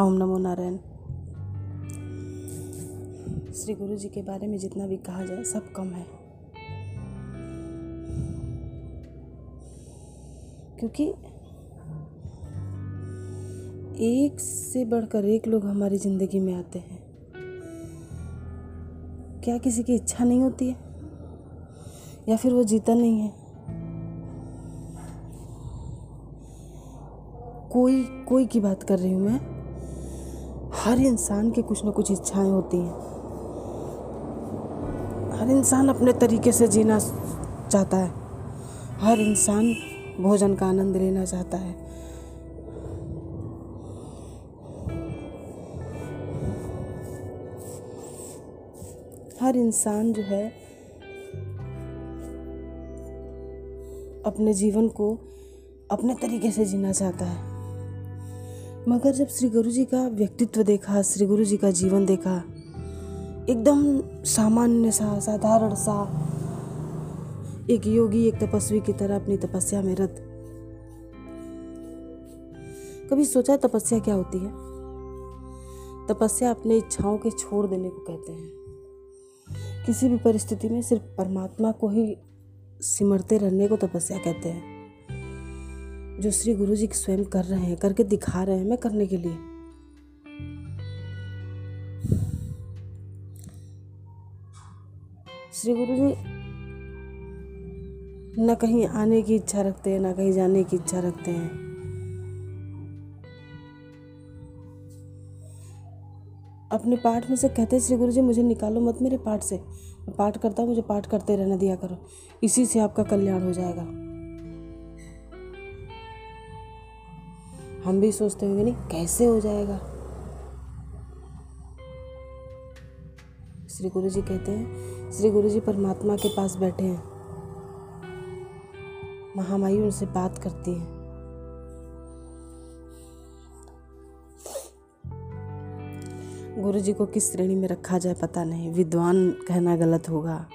ओम नमो नारायण। श्री गुरु जी के बारे में जितना भी कहा जाए, सब कम है। क्योंकि एक से बढ़कर एक लोग हमारी ज़िंदगी में आते हैं। क्या किसी की इच्छा नहीं होती है? या फिर वो जीता नहीं है? कोई कोई की बात कर रही हूँ मैं। हर इंसान की कुछ ना कुछ इच्छाएँ होती हैं। हर इंसान अपने तरीके से जीना चाहता है। हर इंसान भोजन का आनंद लेना चाहता है। हर इंसान जो है, अपने जीवन को अपने तरीके से जीना चाहता है। मगर जब श्री गुरु जी का व्यक्तित्व देखा, श्री गुरु जी का जीवन देखा, एकदम सामान्य सा, साधारण सा, एक योगी, एक तपस्वी की तरह अपनी तपस्या में रत। कभी सोचा तपस्या क्या होती है? तपस्या अपने इच्छाओं के छोड़ देने को कहते हैं। किसी भी परिस्थिति में सिर्फ़ परमात्मा को ही सिमरते रहने को तपस्या कहते हैं। जो श्री गुरु जी स्वयं कर रहे हैं, करके दिखा रहे हैं मैं करने के लिए। श्री गुरु जी न कहीं आने की इच्छा रखते हैं, ना कहीं जाने की इच्छा रखते हैं। अपने पाठ में से कहते श्री गुरु जी मुझे निकालो मत मेरे पाठ से। मैं पाठ करता हूँ, मुझे पाठ करते रहना, दिया करो। इसी से आपका कल्याण हो जाएगा। हम भी सोचते होंगे, नहीं, कैसे हो जाएगा? श्री गुरु जी कहते हैं, श्री गुरु जी परमात्मा के पास बैठे हैं। महामाई उनसे बात करती है। गुरु जी को किस श्रेणी में रखा जाए पता नहीं, विद्वान कहना गलत होगा।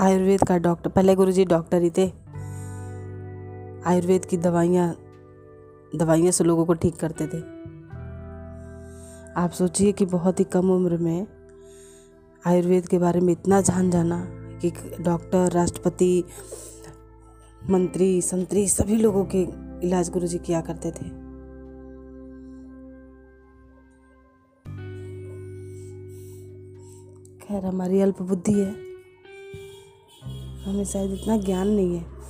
आयुर्वेद का डॉक्टर, पहले गुरु जी डॉक्टर ही थे। आयुर्वेद की दवाइयाँ दवाइयाँ से लोगों को ठीक करते थे। आप सोचिए कि बहुत ही कम उम्र में आयुर्वेद के बारे में इतना जान जाना कि डॉक्टर, राष्ट्रपति, मंत्री, संतरी सभी लोगों के इलाज गुरु जी किया करते थे। खैर, हमारी अल्प बुद्धि है। हमें शायद इतना ज्ञान नहीं है।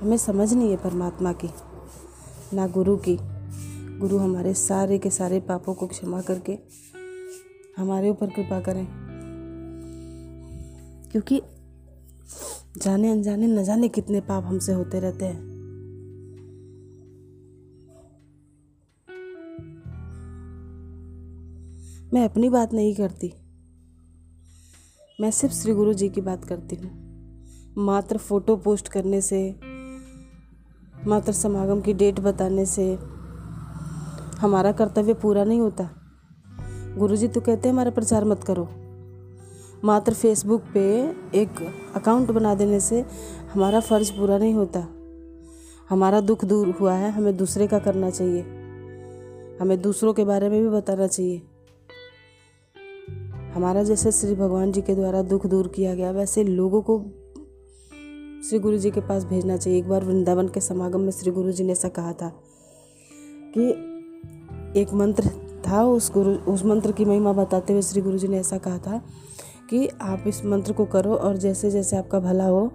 हमें समझ नहीं है परमात्मा की, ना गुरु की। गुरु हमारे सारे के सारे पापों को क्षमा करके हमारे ऊपर कृपा करें। क्योंकि जाने अनजाने, न जाने कितने पाप हमसे होते रहते हैं। मैं अपनी बात नहीं करती। मैं सिर्फ़ श्री गुरु जी की बात करती हूँ। मात्र फ़ोटो पोस्ट करने से मात्र समागम की डेट बताने से हमारा कर्तव्य पूरा नहीं होता। गुरु जी तो कहते हैं, हमारा प्रचार मत करो। मात्र फेसबुक पे एक अकाउंट बना देने से हमारा फ़र्ज़ पूरा नहीं होता। हमारा दुख दूर हुआ है, हमें दूसरे का करना चाहिए। हमें दूसरों के बारे में भी बताना चाहिए। हमारा जैसे श्री भगवान जी के द्वारा दुख दूर किया गया, वैसे लोगों को श्री गुरु जी के पास भेजना चाहिए। एक बार वृंदावन के समागम में श्री गुरु जी ने ऐसा कहा था कि एक मंत्र था, उस गुरु, उस मंत्र की महिमा बताते हुए श्री गुरु जी ने ऐसा कहा था कि आप इस मंत्र को करो और जैसे जैसे आपका भला हो,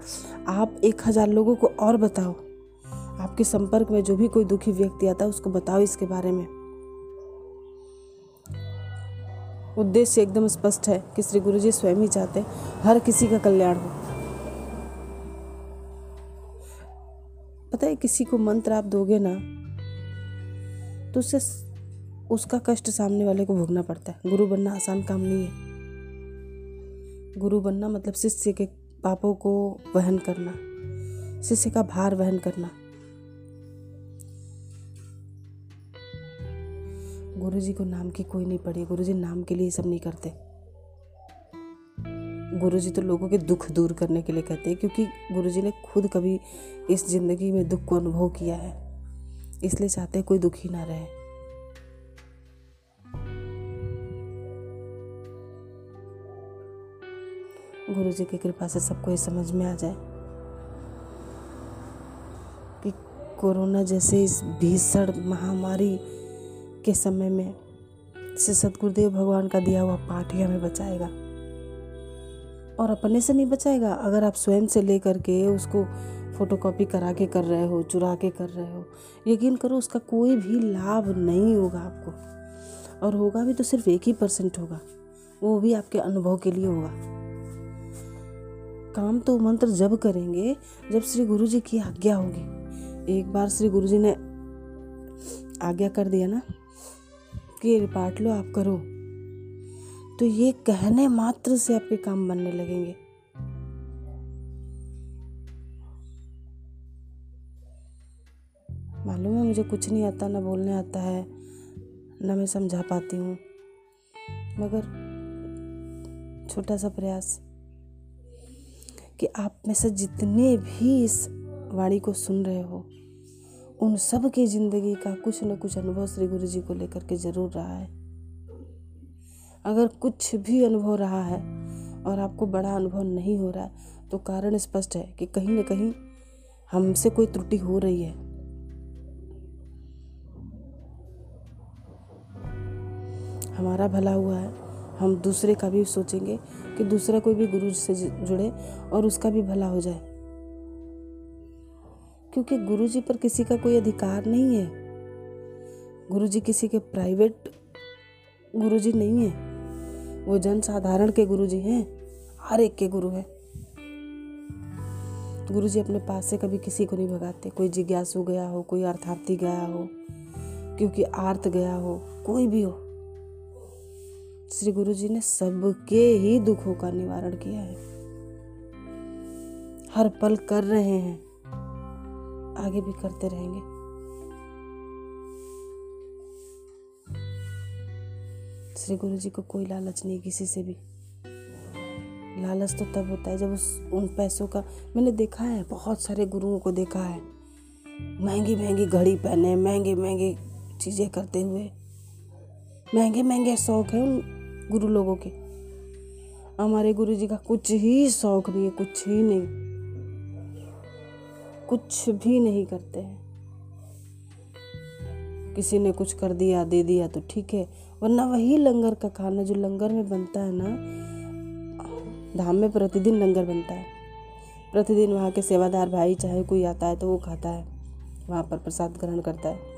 आप एक हज़ार लोगों को और बताओ। आपके संपर्क में जो भी कोई दुखी व्यक्ति आता है, उसको बताओ इसके बारे में। उद्देश्य एकदम स्पष्ट है कि श्री गुरु जी स्वयं ही चाहते हर किसी का कल्याण हो। पता है, किसी को मंत्र आप दोगे ना तो उससे उसका कष्ट सामने वाले को भोगना पड़ता है। गुरु बनना आसान काम नहीं है। गुरु बनना मतलब शिष्य के पापों को वहन करना, शिष्य का भार वहन करना। गुरु जी को नाम की कोई नहीं पड़ी गुरु जी नाम के लिए सब नहीं करते। गुरु जी तो लोगों के दुख दूर करने के लिए कहते हैं, क्योंकि गुरु जी ने खुद कभी इस ज़िंदगी में दुख को अनुभव किया है। इसलिए चाहते हैं कोई दुखी ना रहे। गुरु जी की कृपा से सबको ये समझ में आ जाए कि कोरोना जैसे इस भीषण महामारी के समय में से सतगुरुदेव भगवान का दिया हुआ पाठ ही हमें बचाएगा। और अपने से नहीं बचाएगा। अगर आप स्वयं से ले करके उसको फोटोकॉपी करा के कर रहे हो, चुरा के कर रहे हो, यकीन करो उसका कोई भी लाभ नहीं होगा आपको। और होगा भी तो सिर्फ़ एक ही परसेंट होगा। वो भी आपके अनुभव के लिए होगा। काम तो मंत्र जब करेंगे, जब श्री गुरु जी की आज्ञा होगी। एक बार श्री गुरु जी ने आज्ञा कर दिया ना कि पाठ लो, आप करो। तो ये कहने मात्र से आपके काम बनने लगेंगे। मालूम है मुझे कुछ नहीं आता, ना बोलने आता है, ना मैं समझा पाती हूँ। मगर छोटा सा प्रयास कि आप में से जितने भी इस वाणी को सुन रहे हो, उन सब की ज़िंदगी का कुछ न कुछ अनुभव श्री गुरु जी को लेकर के ज़रूर रहा है। अगर कुछ भी अनुभव रहा है और आपको बड़ा अनुभव नहीं हो रहा है तो कारण स्पष्ट है कि कहीं ना कहीं हमसे कोई त्रुटि हो रही है। हमारा भला हुआ है। हम दूसरे का भी सोचेंगे कि दूसरा कोई भी गुरु से जुड़े और उसका भी भला हो जाए। क्योंकि गुरु जी पर किसी का कोई अधिकार नहीं है। गुरु जी किसी के प्राइवेट गुरु जी नहीं है। वो जन साधारण के गुरु जी हैं, हर एक के गुरु हैं। गुरु जी अपने पास से कभी किसी को नहीं भगाते। कोई जिज्ञासु गया हो, कोई अर्थार्थी गया हो, क्योंकि आर्त गया हो, कोई भी हो। श्री गुरु जी ने सबके ही दुखों का निवारण किया है। हर पल कर रहे हैं, आगे भी करते रहेंगे। श्री गुरु जी को कोई लालच नहीं किसी से भी। लालच तो तब होता है जब उस, उन पैसों का, मैंने देखा है, बहुत सारे गुरुओं को देखा है। महँगी महँगी घड़ी पहने, महँगे महँगे चीज़ें करते हुए। महँगे महँगे शौक है उन गुरु लोगों के। हमारे गुरु जी का कुछ ही शौक नहीं है, कुछ ही नहीं। कुछ भी नहीं करते हैं। किसी ने कुछ कर दिया, दे दिया तो ठीक है। वरना वही लंगर का खाना जो लंगर में बनता है ना, धाम में प्रतिदिन लंगर बनता है। प्रतिदिन वहाँ के सेवादार भाई चाहे कोई आता है तो वो खाता है, वहाँ पर प्रसाद ग्रहण करता है।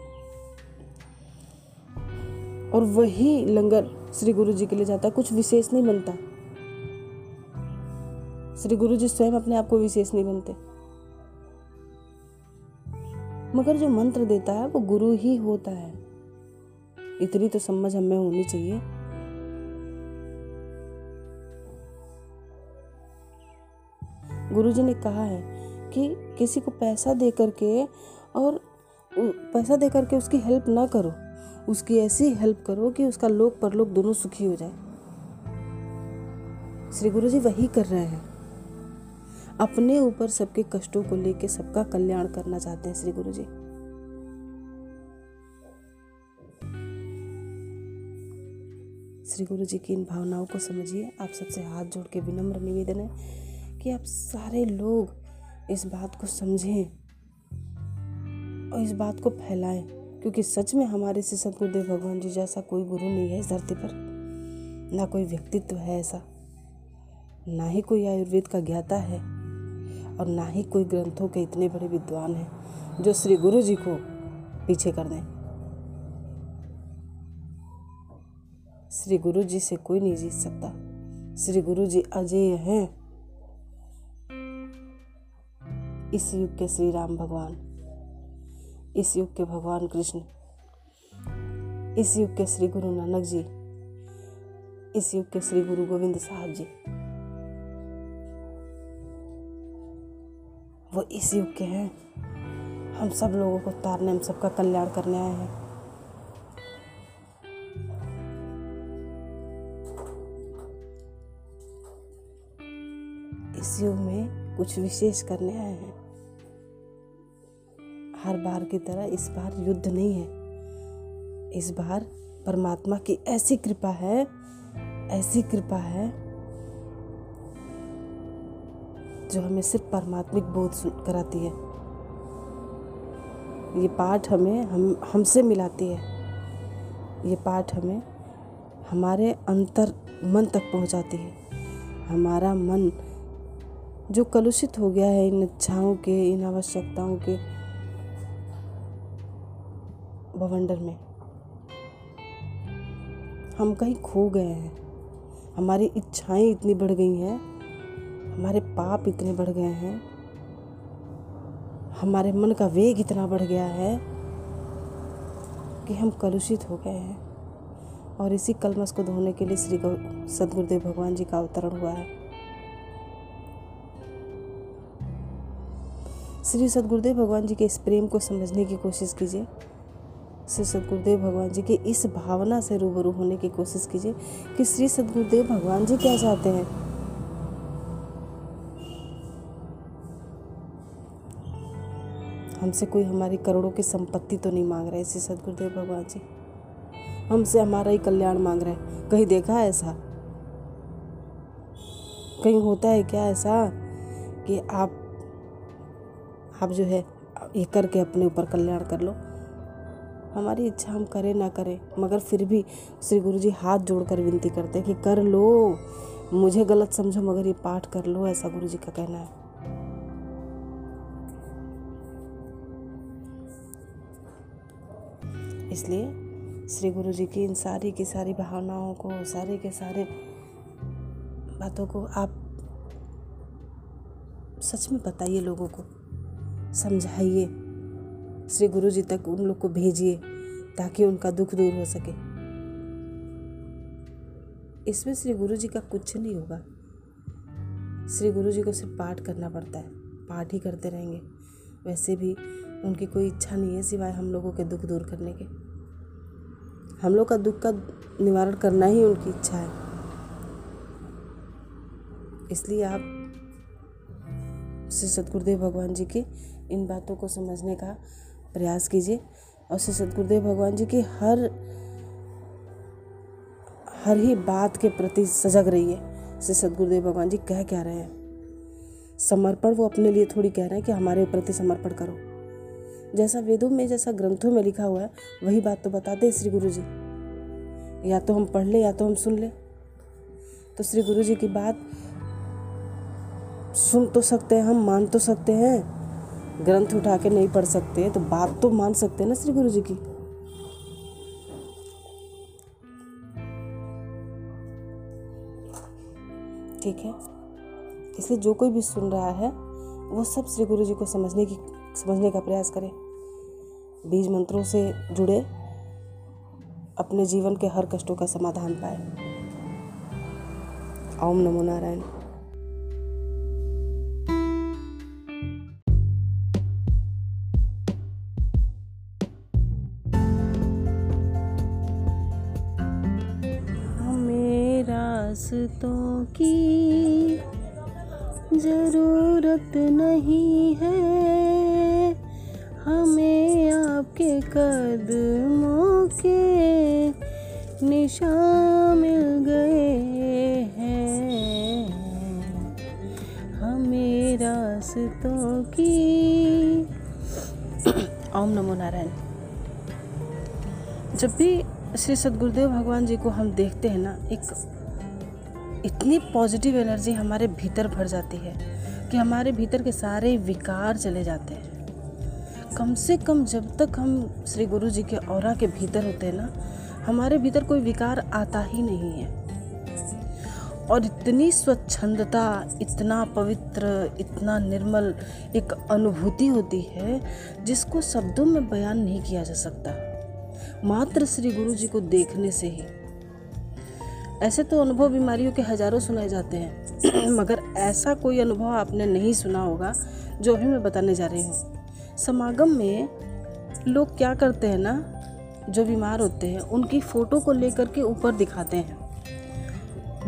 और वही लंगर श्री गुरु जी के लिए जाता है, कुछ विशेष नहीं बनता। श्री गुरु जी स्वयं अपने आप को विशेष नहीं बनते। मगर जो मंत्र देता है, वो गुरु ही होता है। इतनी तो समझ हमें होनी चाहिए। गुरु जी ने कहा है कि किसी को पैसा दे करके और पैसा दे करके उसकी हेल्प ना करो। उसकी ऐसी हेल्प करो कि उसका लोक परलोक दोनों सुखी हो जाए। श्री गुरु जी वही कर रहे हैं। अपने ऊपर सबके कष्टों को लेके सबका कल्याण करना चाहते हैं श्री गुरु जी श्री गुरु जी की इन भावनाओं को समझिए। आप सबसे हाथ जोड़ के विनम्र निवेदन है कि आप सारे लोग इस बात को समझें और इस बात को फैलाएँ, क्योंकि सच में हमारे से सतगुरुदेव भगवान जी जैसा कोई गुरु नहीं है इस धरती पर। ना कोई व्यक्तित्व है ऐसा, ना ही कोई आयुर्वेद का ज्ञाता है और ना ही कोई ग्रंथों के इतने बड़े विद्वान हैं जो श्री गुरु जी को पीछे कर दें। श्री गुरु जी से कोई नहीं जीत सकता। श्री गुरु जी अजय हैं। इस युग के श्री राम भगवान, इस युग के भगवान कृष्ण, इस युग के श्री गुरु नानक जी, इस युग के श्री गुरु गोविंद साहब जी, वो इस युग के हैं। हम सब लोगों को तारने, हम सबका कल्याण करने आए हैं। युग में कुछ विशेष करने आए हैं। हर बार की तरह इस बार युद्ध नहीं है। इस बार परमात्मा की ऐसी कृपा है, ऐसी कृपा है जो हमें सिर्फ़ परमात्मिक बोध कराती है। ये पाठ हमें, हम, हमसे मिलाती है। ये पाठ हमें हमारे अंतर मन तक पहुंचाती है। हमारा मन जो कलुषित हो गया है इन इच्छाओं के, इन आवश्यकताओं के बवंडर में। हम कहीं खो गए हैं। हमारी इच्छाएँ इतनी बढ़ गई हैं, हमारे पाप इतने बढ़ गए हैं, हमारे मन का वेग इतना बढ़ गया है कि हम कलुषित हो गए हैं। और इसी कलमस को धोने के लिए श्री सदगुरुदेव भगवान जी का अवतरण हुआ है। श्री सदगुरुदेव भगवान जी के इस प्रेम को समझने की कोशिश कीजिए। श्री सदगुरुदेव भगवान जी की इस भावना से रूबरू होने की कोशिश कीजिए कि श्री सदगुरुदेव भगवान जी क्या चाहते हैं। हमसे कोई हमारी करोड़ों की संपत्ति तो नहीं मांग रहे श्री सदगुरुदेव भगवान जी। हमसे हमारा ही कल्याण मांग रहे हैं। कहीं देखा है ऐसा? कहीं होता है क्या ऐसा कि आप आप जो है, ये करके अपने ऊपर कल्याण कर लो। हमारी इच्छा हम करें ना करें, मगर फिर भी श्री गुरु जी हाथ जोड़कर विनती करते हैं कि कर लो। मुझे गलत समझो, मगर ये पाठ कर लो, ऐसा गुरु जी का कहना है। इसलिए श्री गुरु जी की इन सारी की सारी भावनाओं को, सारे के सारे बातों को आप सच में बताइए लोगों को। समझाइए। श्री गुरु जी तक उन लोग को भेजिए, ताकि उनका दुख दूर हो सके। इसमें श्री गुरु जी का कुछ नहीं होगा। श्री गुरु जी को सिर्फ़ पाठ करना पड़ता है। पाठ ही करते रहेंगे। वैसे भी उनकी कोई इच्छा नहीं है सिवाय हम लोगों के दुख दूर करने के। हम लोग का दुख का निवारण करना ही उनकी इच्छा है। इसलिए आप, श्री सतगुरुदेव भगवान जी की इन बातों को समझने का प्रयास कीजिए। और श्री सतगुरुदेव भगवान जी की हर हर ही बात के प्रति सजग रहिए। श्री सतगुरुदेव भगवान जी कह क्या रहे हैं? समर्पण वो अपने लिए थोड़ी कह रहे हैं कि हमारे प्रति समर्पण करो। जैसा वेदों में, जैसा ग्रंथों में लिखा हुआ है, वही बात तो बताते हैं श्री गुरु जी या तो हम पढ़ लें, या तो हम सुन ले। तो श्री गुरु जी की बात सुन तो सकते हैं, हम मान तो सकते हैं। ग्रंथ उठा के नहीं पढ़ सकते तो बात तो मान सकते हैं ना श्री गुरु जी की। ठीक है? इसलिए जो कोई भी सुन रहा है, वो सब श्री गुरु जी को समझने की, समझने का प्रयास करें। बीज मंत्रों से जुड़े, अपने जीवन के हर कष्टों का समाधान पाए। ओम नमो नारायण। रास्तों की ज़रूरत नहीं है। हमें आपके कदमों के निशान मिल गए हैं। हमें रास्तों की ओम नमो नारायण। जब भी श्री सदगुरुदेव भगवान जी को हम देखते हैं ना, एक इतनी पॉजिटिव एनर्जी हमारे भीतर भर जाती है कि हमारे भीतर के सारे विकार चले जाते हैं। कम से कम जब तक हम श्री गुरु जी के और के भीतर होते हैं ना, हमारे भीतर कोई विकार आता ही नहीं है। और इतनी स्वच्छंदता, इतना पवित्र, इतना निर्मल एक अनुभूति होती है, जिसको शब्दों में बयान नहीं किया जा सकता। मात्र श्री गुरु जी को देखने से ही ऐसे तो अनुभव बीमारियों के हज़ारों सुनाए जाते हैं। मगर ऐसा कोई अनुभव आपने नहीं सुना होगा, जो अभी मैं बताने जा रही हूँ। समागम में लोग क्या करते हैं ना, जो बीमार होते हैं, उनकी फ़ोटो को लेकर के ऊपर दिखाते हैं।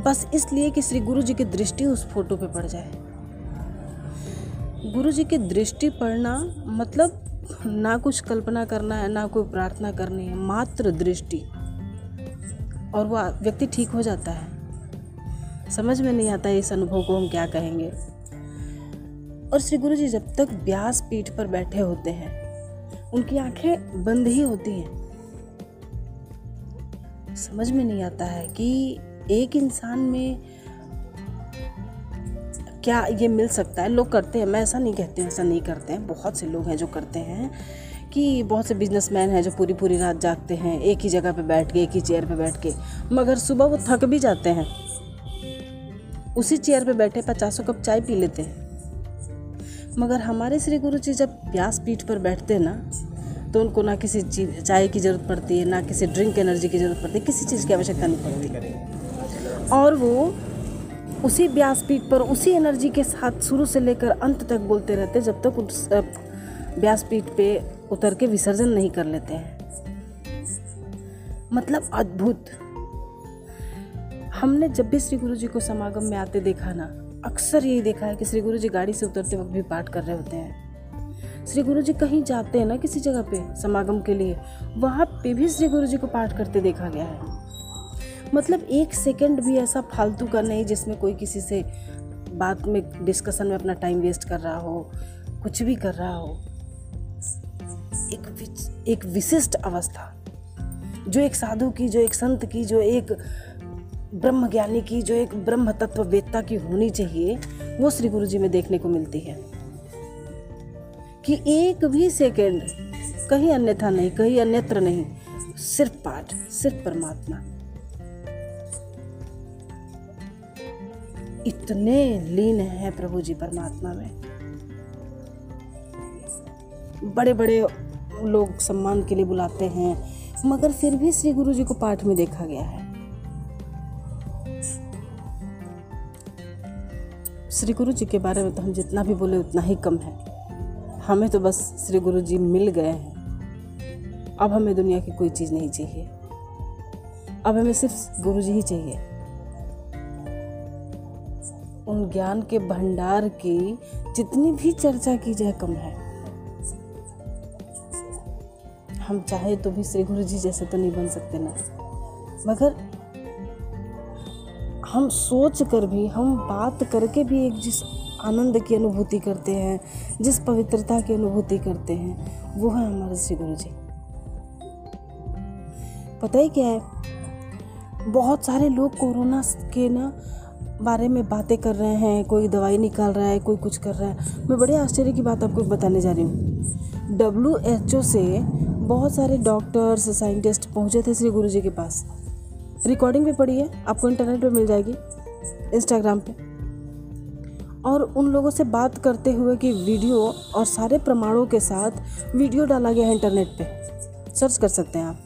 बस इसलिए कि श्री गुरु जी की दृष्टि उस फ़ोटो पे पड़ जाए। गुरु जी की दृष्टि पड़ना मतलब ना कुछ कल्पना करना है, ना कोई प्रार्थना करनी है, मात्र दृष्टि। और वो व्यक्ति ठीक हो जाता है। समझ में नहीं आता इस अनुभव को हम क्या कहेंगे। और श्री गुरु जी जब तक व्यास पीठ पर बैठे होते हैं, उनकी आँखें बंद ही होती हैं। समझ में नहीं आता है कि एक इंसान में क्या ये मिल सकता है। लोग करते हैं, मैं ऐसा नहीं कहती ऐसा नहीं करते हैं। बहुत से लोग हैं जो करते हैं। कि बहुत से बिजनेसमैन हैं जो पूरी पूरी रात जागते हैं, एक ही जगह पे बैठ के, एक ही चेयर पे बैठ के, मगर सुबह वो थक भी जाते हैं। उसी चेयर पे बैठे पचासों कप चाय पी लेते हैं। मगर हमारे श्री गुरु जी जब व्यास पीठ पर बैठते हैं ना तो उनको ना किसी चीज़ चाय की ज़रूरत पड़ती है, ना किसी ड्रिंक एनर्जी की ज़रूरत पड़ती है, किसी चीज़ की आवश्यकता नहीं पड़ती। और वो उसी व्यासपीठ पर, उसी एनर्जी के साथ शुरू से लेकर अंत तक बोलते रहते जब तक उस व्यासपीठ पे उतर के विसर्जन नहीं कर लेते हैं। मतलब अद्भुत। हमने जब भी श्री गुरु जी को समागम में आते देखा ना, अक्सर यही देखा है कि श्री गुरु जी गाड़ी से उतरते वक्त भी पाठ कर रहे होते हैं। श्री गुरु जी कहीं जाते हैं ना किसी जगह पे समागम के लिए, वहाँ पे भी श्री गुरु जी को पाठ करते देखा गया है। मतलब एक सेकंड भी ऐसा फालतू का नहीं जिसमें कोई किसी से बात में डिस्कशन में अपना टाइम वेस्ट कर रहा हो, कुछ भी कर रहा हो। एक एक विशिष्ट अवस्था, जो एक साधु की, जो एक संत की, जो एक ब्रह्म ज्ञानी की, जो एक ब्रह्म तत्व वेदता की होनी चाहिए, वो श्री गुरु जी में देखने को मिलती है। कि एक भी सेकंड कहीं अन्यथा नहीं, कहीं अन्यत्र नहीं, सिर्फ़ पाठ, सिर्फ़ परमात्मा। इतने लीन है प्रभु जी परमात्मा में। बड़े बड़े लोग सम्मान के लिए बुलाते हैं, मगर फिर भी श्री गुरु जी को पाठ में देखा गया है। श्री गुरु जी के बारे में तो हम जितना भी बोले उतना ही कम है। हमें तो बस श्री गुरु जी मिल गए हैं। अब हमें दुनिया की कोई चीज़ नहीं चाहिए। अब हमें सिर्फ़ गुरु जी ही चाहिए। उन ज्ञान के भंडार की जितनी भी चर्चा की जाए कम है। हम चाहे तो भी श्री गुरु जी जैसे तो नहीं बन सकते ना। मगर हम सोच कर भी, हम बात करके भी एक जिस आनंद की अनुभूति करते हैं, जिस पवित्रता की अनुभूति करते हैं, वो है हमारे श्री गुरु जी पता ही क्या है? बहुत सारे लोग कोरोना के ना बारे में बातें कर रहे हैं, कोई दवाई निकाल रहा है, कोई कुछ कर रहा है। मैं बड़े आश्चर्य की बात आपको बताने जा रही हूँ। डब्ल्यू एच ओ से बहुत सारे डॉक्टर्स साइंटिस्ट पहुँचे थे श्री गुरु जी के पास। रिकॉर्डिंग भी पड़ी है, आपको इंटरनेट पर मिल जाएगी इंस्टाग्राम पे। और उन लोगों से बात करते हुए कि वीडियो और सारे प्रमाणों के साथ वीडियो डाला गया है इंटरनेट पे। सर्च कर सकते हैं आप।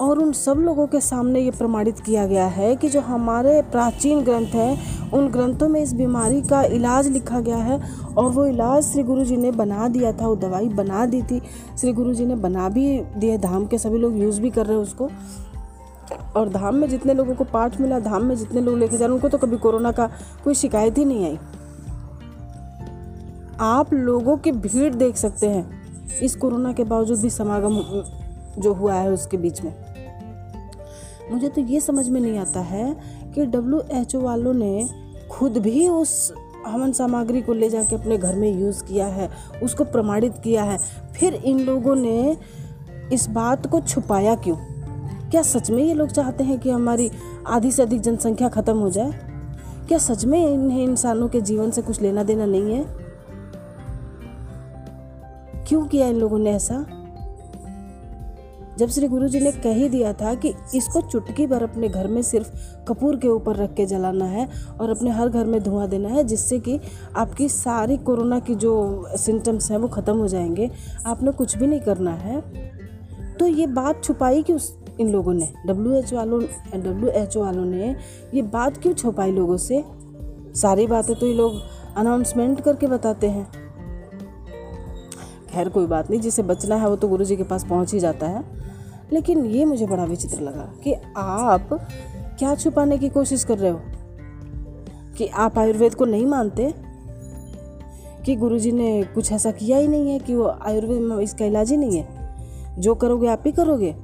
और उन सब लोगों के सामने ये प्रमाणित किया गया है कि जो हमारे प्राचीन ग्रंथ हैं, उन ग्रंथों में इस बीमारी का इलाज लिखा गया है और वो इलाज श्री गुरु जी ने बना दिया था, वो दवाई बना दी थी। श्री गुरु जी ने बना भी दिए, धाम के सभी लोग यूज़ भी कर रहे हैं उसको। और धाम में जितने लोगों को पाठ मिला, धाम में जितने लोग लेके जा रहे उनको तो कभी कोरोना का कोई शिकायत ही नहीं आई। आप लोगों की भीड़ देख सकते हैं। इस कोरोना के बावजूद भी समागम जो हुआ है उसके बीच में। मुझे तो ये समझ में नहीं आता है कि डब्ल्यू एच ओ वालों ने खुद भी उस हवन सामग्री को ले जाके अपने घर में यूज़ किया है, उसको प्रमाणित किया है। फिर इन लोगों ने इस बात को छुपाया क्यों? क्या सच में ये लोग चाहते हैं कि हमारी आधी से अधिक जनसंख्या ख़त्म हो जाए? क्या सच में इन्हें इंसानों के जीवन से कुछ लेना देना नहीं है? क्यों किया इन लोगों ने ऐसा? जब श्री गुरु जी ने कह ही दिया था कि इसको चुटकी भर अपने घर में सिर्फ़ कपूर के ऊपर रख के जलाना है और अपने हर घर में धुआँ देना है, जिससे कि आपकी सारी कोरोना की जो सिम्टम्स हैं वो ख़त्म हो जाएँगे। आपने कुछ भी नहीं करना है। तो ये बात छुपाई कि उस इन लोगों ने? डब्ल्यू एच वालों डब्ल्यू एच वालों ने ये बात क्यों छुपाई लोगों से? सारी बातें तो ये लोग अनाउंसमेंट करके बताते हैं। खैर, कोई बात नहीं, जिसे बचना है वो तो गुरु जी के पास पहुँच ही जाता है। लेकिन ये मुझे बड़ा विचित्र लगा कि आप क्या छुपाने की कोशिश कर रहे हो? कि आप आयुर्वेद को नहीं मानते? कि गुरुजी ने कुछ ऐसा किया ही नहीं है कि वो आयुर्वेद में इसका इलाज ही नहीं है? जो करोगे आप ही करोगे।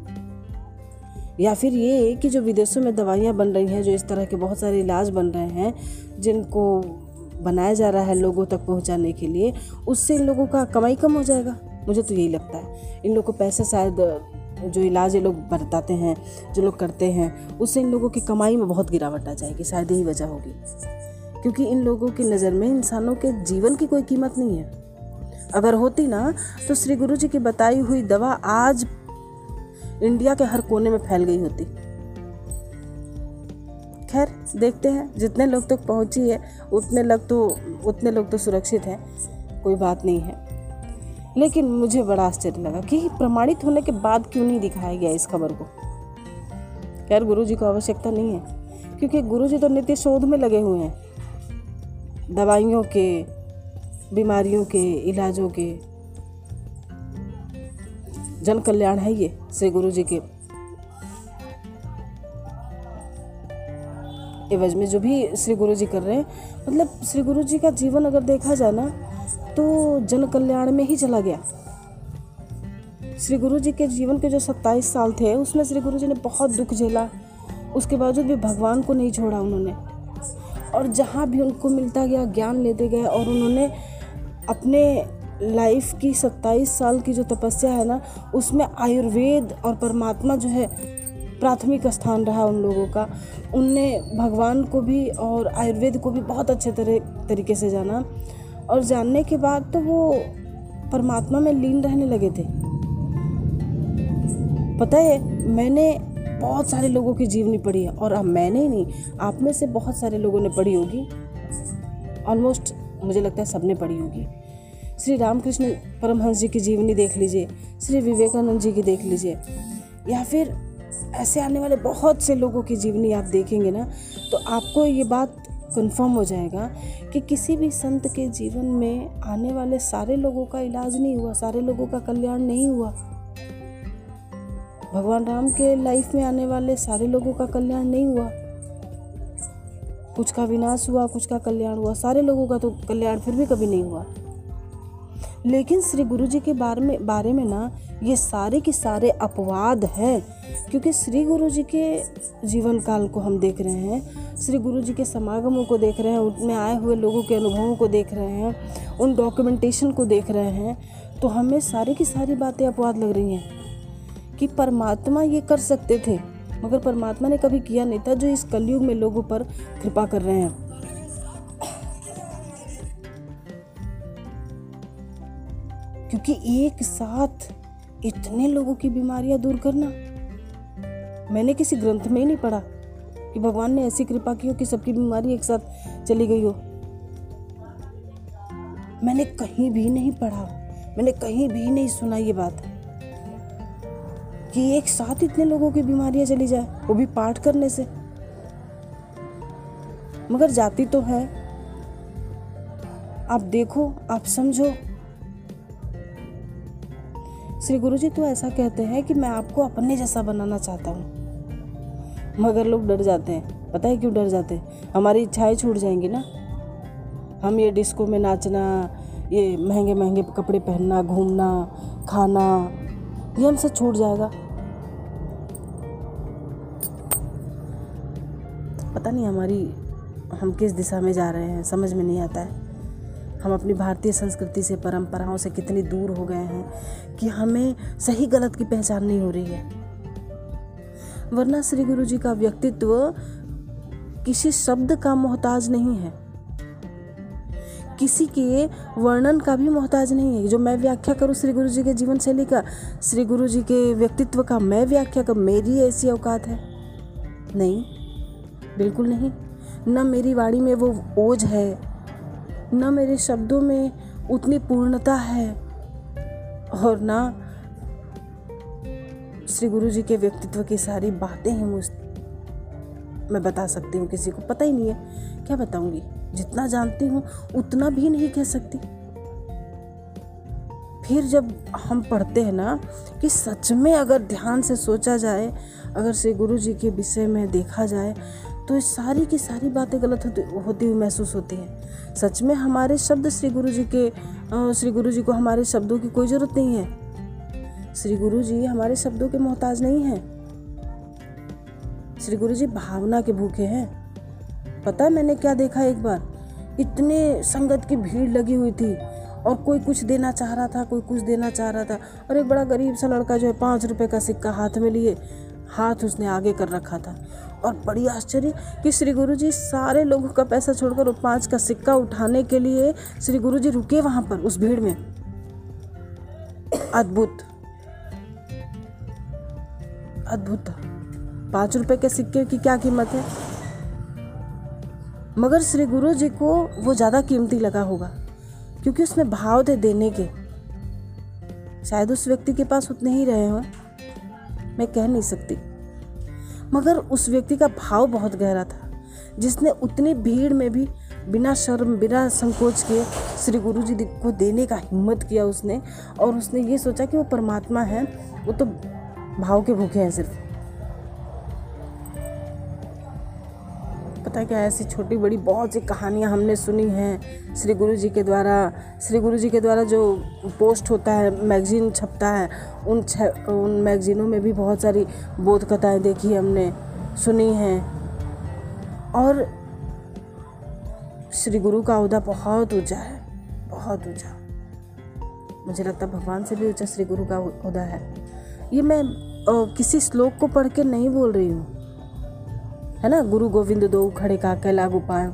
या फिर ये कि जो विदेशों में दवाइयाँ बन रही हैं, जो इस तरह के बहुत सारे इलाज बन रहे हैं, जिनको बनाया जा रहा है लोगों तक पहुँचाने के लिए, उससे इन लोगों का कमाई कम हो जाएगा? मुझे तो यही लगता है। इन लोगों को पैसे शायद जो इलाज ये लोग बताते हैं, जो लोग करते हैं, उससे इन लोगों की कमाई में बहुत गिरावट आ जाएगी, शायद यही वजह होगी। क्योंकि इन लोगों की नज़र में इंसानों के जीवन की कोई कीमत नहीं है। अगर होती ना तो श्री गुरु जी की बताई हुई दवा आज इंडिया के हर कोने में फैल गई होती। खैर, देखते हैं, जितने लोग तक तो पहुँची है, उतने लोग तो उतने लोग तो सुरक्षित हैं, कोई बात नहीं है। लेकिन मुझे बड़ा आश्चर्य लगा कि प्रमाणित होने के बाद क्यों नहीं दिखाया गया इस खबर को? खैर गुरु जी को आवश्यकता नहीं है, क्योंकि गुरु जी तो नित्य शोध में लगे हुए हैं। दवाइयों के, बीमारियों के, इलाजों के। जन कल्याण है ये, श्री गुरु जी के। एवज में जो भी श्री गुरु जी कर रहे हैं मतलब श्री गुरु जी का जीवन अगर देखा जाए ना तो जन कल्याण में ही चला गया। श्री गुरु जी के जीवन के जो सत्ताईस साल थे, उसमें श्री गुरु जी ने बहुत दुख झेला। उसके बावजूद भी भगवान को नहीं छोड़ा उन्होंने। और जहाँ भी उनको मिलता गया, ज्ञान लेते गए और उन्होंने अपने लाइफ की सत्ताईस साल की जो तपस्या है ना, उसमें आयुर्वेद और परमात्मा जो है, प्राथमिक स्थान रहा उन लोगों का। उनने भगवान को भी और आयुर्वेद को भी बहुत अच्छे तरह तरीके से जाना। और जानने के बाद तो वो परमात्मा में लीन रहने लगे थे। पता है, मैंने बहुत सारे लोगों की जीवनी पढ़ी है और अब मैंने ही नहीं, आप में से बहुत सारे लोगों ने पढ़ी होगी। ऑलमोस्ट मुझे लगता है सबने पढ़ी होगी। श्री रामकृष्ण परमहंस जी की जीवनी देख लीजिए, श्री विवेकानंद जी की देख लीजिए, या फिर ऐसे आने वाले बहुत से लोगों की जीवनी आप देखेंगे ना तो आपको ये बात कंफर्म हो जाएगा कि किसी भी संत के जीवन में आने वाले सारे लोगों का इलाज नहीं हुआ, सारे लोगों का कल्याण नहीं हुआ। भगवान राम के लाइफ में आने वाले सारे लोगों का कल्याण नहीं हुआ। कुछ का विनाश हुआ, कुछ का कल्याण हुआ, सारे लोगों का तो कल्याण फिर भी कभी नहीं हुआ। लेकिन श्री गुरु जी के बारे में बारे में ना ये सारे के सारे अपवाद हैं, क्योंकि श्री गुरु जी के जीवन काल को हम देख रहे हैं, श्री गुरु जी के समागमों को देख रहे हैं, उनमें आए हुए लोगों के अनुभवों को देख रहे हैं, उन डॉक्यूमेंटेशन को देख रहे हैं तो हमें सारी की सारी बातें अपवाद लग रही हैं, कि परमात्मा ये कर सकते थे, मगर परमात्मा ने कभी किया नहीं था जो इस कलयुग में लोगों पर कृपा कर रहे हैं। क्योंकि एक साथ इतने लोगों की बीमारियाँ दूर करना। मैंने किसी ग्रंथ में ही नहीं पढ़ा कि भगवान ने ऐसी कृपा की हो कि सबकी बीमारी एक साथ चली गई हो। मैंने कहीं भी नहीं पढ़ा, मैंने कहीं भी नहीं सुना ये बात कि एक साथ इतने लोगों की बीमारियाँ चली जाए, वो भी पाठ करने से। मगर जाती तो है। आप देखो, आप समझो श्री गुरु जी तो ऐसा कहते हैं कि मैं आपको अपने जैसा बनाना चाहता हूँ। मगर लोग डर जाते हैं। पता है क्यों डर जाते हैं? हमारी इच्छाएँ छूट जाएँगी ना। हम ये डिस्को में नाचना, ये महँगे महँगे कपड़े पहनना, घूमना, खाना, ये हमसे छूट जाएगा। पता नहीं हमारी, हम किस दिशा में जा रहे हैं, समझ में नहीं आता है। हम अपनी भारतीय संस्कृति से, परंपराओं से कितनी दूर हो गए हैं कि हमें सही गलत की पहचान नहीं हो रही है। वरना श्री गुरु जी का व्यक्तित्व किसी शब्द का मोहताज नहीं है। किसी के वर्णन का भी मोहताज नहीं है। जो मैं व्याख्या करूँ श्री गुरु जी के जीवन शैली का श्री गुरु जी के व्यक्तित्व का मैं व्याख्या कर, मेरी ऐसी औकात है? नहीं, बिल्कुल नहीं। न मेरी वाणी में वो ओझ है न मेरे शब्दों में उतनी पूर्णता है और ना श्री गुरु जी के व्यक्तित्व की सारी बातें ही मुझ मैं बता सकती हूँ, किसी को पता ही नहीं है। क्या बताऊँगी? जितना जानती हूँ, उतना भी नहीं कह सकती। फिर जब हम पढ़ते हैं ना कि सच में अगर ध्यान से सोचा जाए, अगर श्री गुरु जी के विषय में देखा जाए तो इस सारी की सारी बातें गलत होती होती हुई महसूस होती हैं। सच में हमारे शब्द श्री गुरु जी के श्री गुरु जी को हमारे शब्दों की कोई ज़रूरत नहीं है। श्री गुरु जी हमारे शब्दों के मोहताज नहीं हैं। श्री गुरु जी भावना के भूखे हैं। पता है मैंने क्या देखा एक बार? इतने संगत की भीड़ लगी हुई थी और कोई कुछ देना चाह रहा था, कोई कुछ देना चाह रहा था और एक बड़ा गरीब सा लड़का जो है पाँच रुपए का सिक्का हाथ में लिए हाथ उसने आगे कर रखा था। और बड़ी आश्चर्य कि श्री गुरु जी सारे लोगों का पैसा छोड़कर वो पाँच का सिक्का उठाने के लिए श्री गुरु जी रुके वहाँ पर उस भीड़ में। अद्भुत। अद्भुत। पाँच रुपए के सिक्के की क्या कीमत है? मगर श्री गुरु जी को वो ज़्यादा कीमती लगा होगा, क्योंकि उसमें भाव थे देने के। शायद उस व्यक्ति के पास उतने ही रहे हों। मैं कह नहीं सकती। मगर उस व्यक्ति का भाव बहुत गहरा था, जिसने उतनी भीड़ में भी बिना शर्म, बिना संकोच के श्री गुरु जी को देने का हिम्मत किया उसने और उसने ये सोचा कि वो परमात्मा है, वो तो भाव के भूखे हैं सिर्फ़। पता क्या ऐसी छोटी बड़ी बहुत सी कहानियाँ हमने सुनी हैं श्री गुरु जी के द्वारा। श्री गुरु जी के द्वारा जो पोस्ट होता है, मैगजीन छपता है, उन छ, उन मैगजीनों में भी बहुत सारी बोध कथाएँ देखी हमने, सुनी हैं। और श्री गुरु का अहदा बहुत ऊँचा है, बहुत ऊँचा। मुझे लगता है भगवान से भी ऊँचा श्री गुरु का अहदा है। ये मैं किसी श्लोक को पढ़ के नहीं बोल रही हूँ। है ना? गुरु गोविंद दो खड़े का कै लागू पाए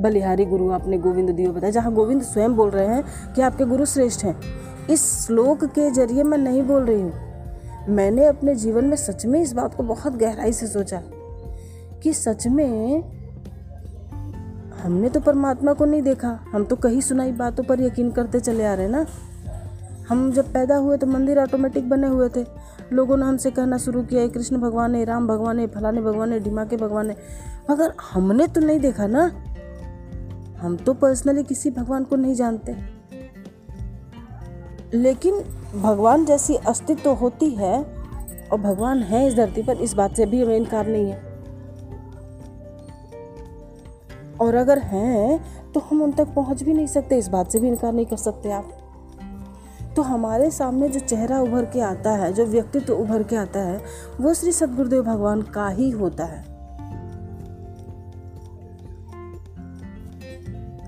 बलिहारी गुरु आपने गोविंद दियो बताया। जहाँ गोविंद स्वयं बोल रहे हैं कि आपके गुरु श्रेष्ठ हैं। इस श्लोक के ज़रिए मैं नहीं बोल रही हूँ। मैंने अपने जीवन में सच में इस बात को बहुत गहराई से सोचा कि सच में हमने तो परमात्मा को नहीं देखा। हम तो कहीं सुनाई बातों पर यकीन करते चले आ रहे ना? हम जब पैदा हुए तो मंदिर ऑटोमेटिक बने हुए थे। लोगों ने हमसे कहना शुरू किया है, कृष्ण भगवान है, राम भगवान है, फलाने भगवान है, डिमा के भगवान है। मगर हमने तो नहीं देखा ना। हम तो पर्सनली किसी भगवान को नहीं जानते। लेकिन भगवान जैसी अस्तित्व तो होती है और भगवान है इस धरती पर, इस बात से भी हमें इनकार नहीं है। और अगर हैं तो हम उन तक पहुँच भी नहीं सकते, इस बात से भी इनकार नहीं कर सकते आप। तो हमारे सामने जो चेहरा उभर के आता है, जो व्यक्तित्व उभर के आता है, वो श्री सदगुरुदेव भगवान का ही होता है।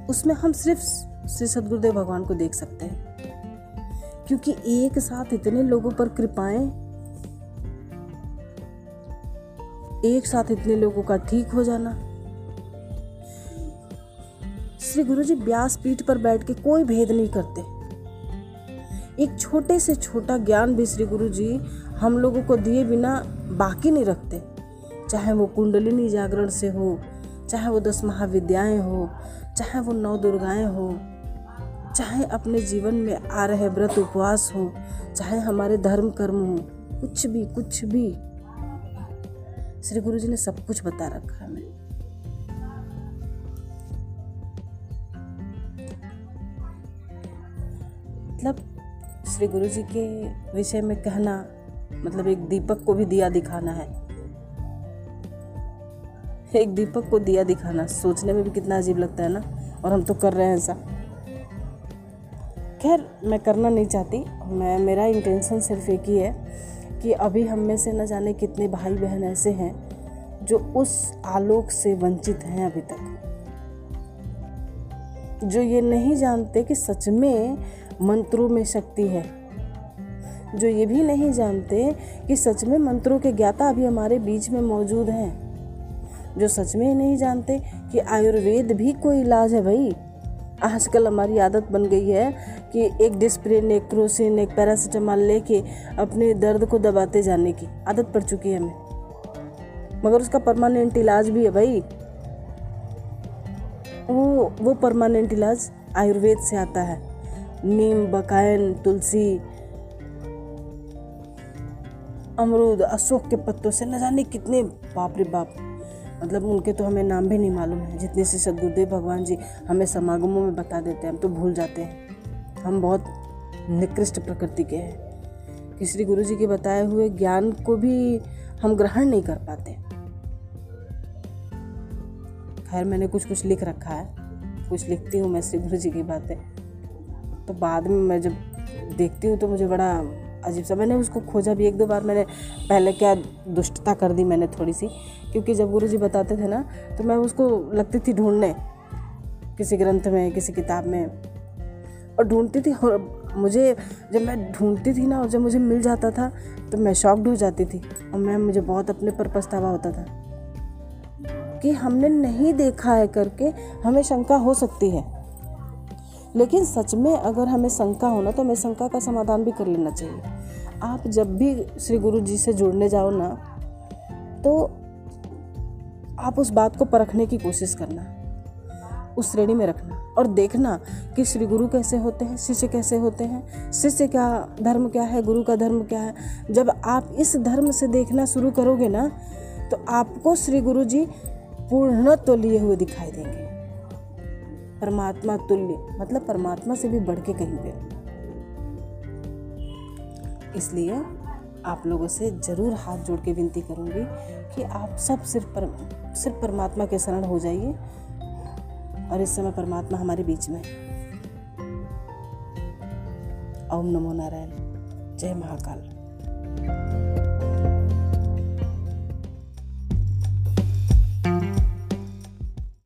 उसमें हम सिर्फ़ श्री सदगुरुदेव भगवान को देख सकते हैं, क्योंकि एक साथ इतने लोगों पर कृपाएँ, एक साथ इतने लोगों का ठीक हो जाना। श्री गुरु जी व्यास पीठ पर बैठ के कोई भेद नहीं करते। एक छोटे से छोटा ज्ञान भी श्री गुरु जी हम लोगों को दिए बिना बाकी नहीं रखते। चाहे वो कुंडलिनी जागरण से हो, चाहे वो दस महाविद्याएँ हो, चाहे वो नौ दुर्गाएँ हो, चाहे अपने जीवन में आ रहे व्रत उपवास हो, चाहे हमारे धर्म कर्म हो, कुछ भी कुछ भी। श्री गुरु जी ने सब कुछ बता रखा हमें मतलब श्री गुरु जी के विषय में कहना मतलब एक दीपक को भी दिया दिखाना है। एक दीपक को दिया दिखाना, सोचने में भी कितना अजीब लगता है ना? और हम तो कर रहे हैं ऐसा। खैर, मैं करना नहीं चाहती। मैं, मेरा इंटेंशन सिर्फ़ एक ही है कि अभी हम में से न जाने कितने भाई बहन ऐसे हैं जो उस आलोक से वंचित हैं अभी तक। जो ये नहीं जानते कि सच में मंत्रों में शक्ति है। जो ये भी नहीं जानते कि सच में मंत्रों के ज्ञाता अभी हमारे बीच में मौजूद हैं। जो सच में नहीं जानते कि आयुर्वेद भी कोई इलाज है भाई। आजकल हमारी आदत बन गई है कि एक डिस्प्रिन, एक क्रोसिन, एक पैरासीटामॉल लेके अपने दर्द को दबाते जाने की आदत पड़ चुकी है हमें। मगर उसका परमानेंट इलाज भी है भाई। वो वो परमानेंट इलाज आयुर्वेद से आता है। नीम, बकायन, तुलसी, अमरूद, अशोक के पत्तों से न जाने कितने बाप रे बाप। मतलब उनके तो हमें नाम भी नहीं मालूम है। जितने से सदगुरुदेव भगवान जी हमें समागमों में बता देते हैं, हम तो भूल जाते हैं। हम बहुत निकृष्ट प्रकृति के हैं। कि श्री गुरु जी के बताए हुए ज्ञान को भी हम ग्रहण नहीं कर पाते। खैर, मैंने कुछ कुछ लिख रखा है। कुछ लिखती हूँ मैं श्री गुरु जी की बातें। तो बाद में मैं जब देखती हूँ तो मुझे बड़ा अजीब सा, मैंने उसको खोजा भी एक दो बार, मैंने पहले क्या दुष्टता कर दी मैंने थोड़ी सी, क्योंकि जब गुरु जी बताते थे ना तो मैं उसको लगती थी ढूँढने, किसी ग्रंथ में, किसी किताब में, और ढूंढती थी, और मुझे जब मैं ढूंढती थी ना, और जब मुझे मिल जाता था तो मैं शॉक्ड हो जाती थी, और मैं, मुझे बहुत अपने पर पछतावा होता था, कि हमने नहीं देखा है करके हमें शंका हो सकती है। लेकिन सच में अगर हमें शंका हो ना तो हमें शंका का समाधान भी कर लेना चाहिए। आप जब भी श्री गुरु जी से जुड़ने जाओ ना तो आप उस बात को परखने की कोशिश करना, उस श्रेणी में रखना और देखना कि श्री गुरु कैसे होते हैं, शिष्य कैसे होते हैं, शिष्य का धर्म क्या है, गुरु का धर्म क्या है। जब आप इस धर्म से देखना शुरू करोगे ना तो आपको श्री गुरु जी पूर्णत्व लिए हुए दिखाई देंगे। परमात्मा तुल्य मतलब परमात्मा से भी बढ़ के कहीं पे। इसलिए आप लोगों से ज़रूर हाथ जोड़ के विनती करूँगी कि आप सब सिर्फ़ पर, सिर्फ़ परमात्मा के शरण हो जाइए और इस समय परमात्मा हमारे बीच में ओम नमो नारायण। जय महाकाल।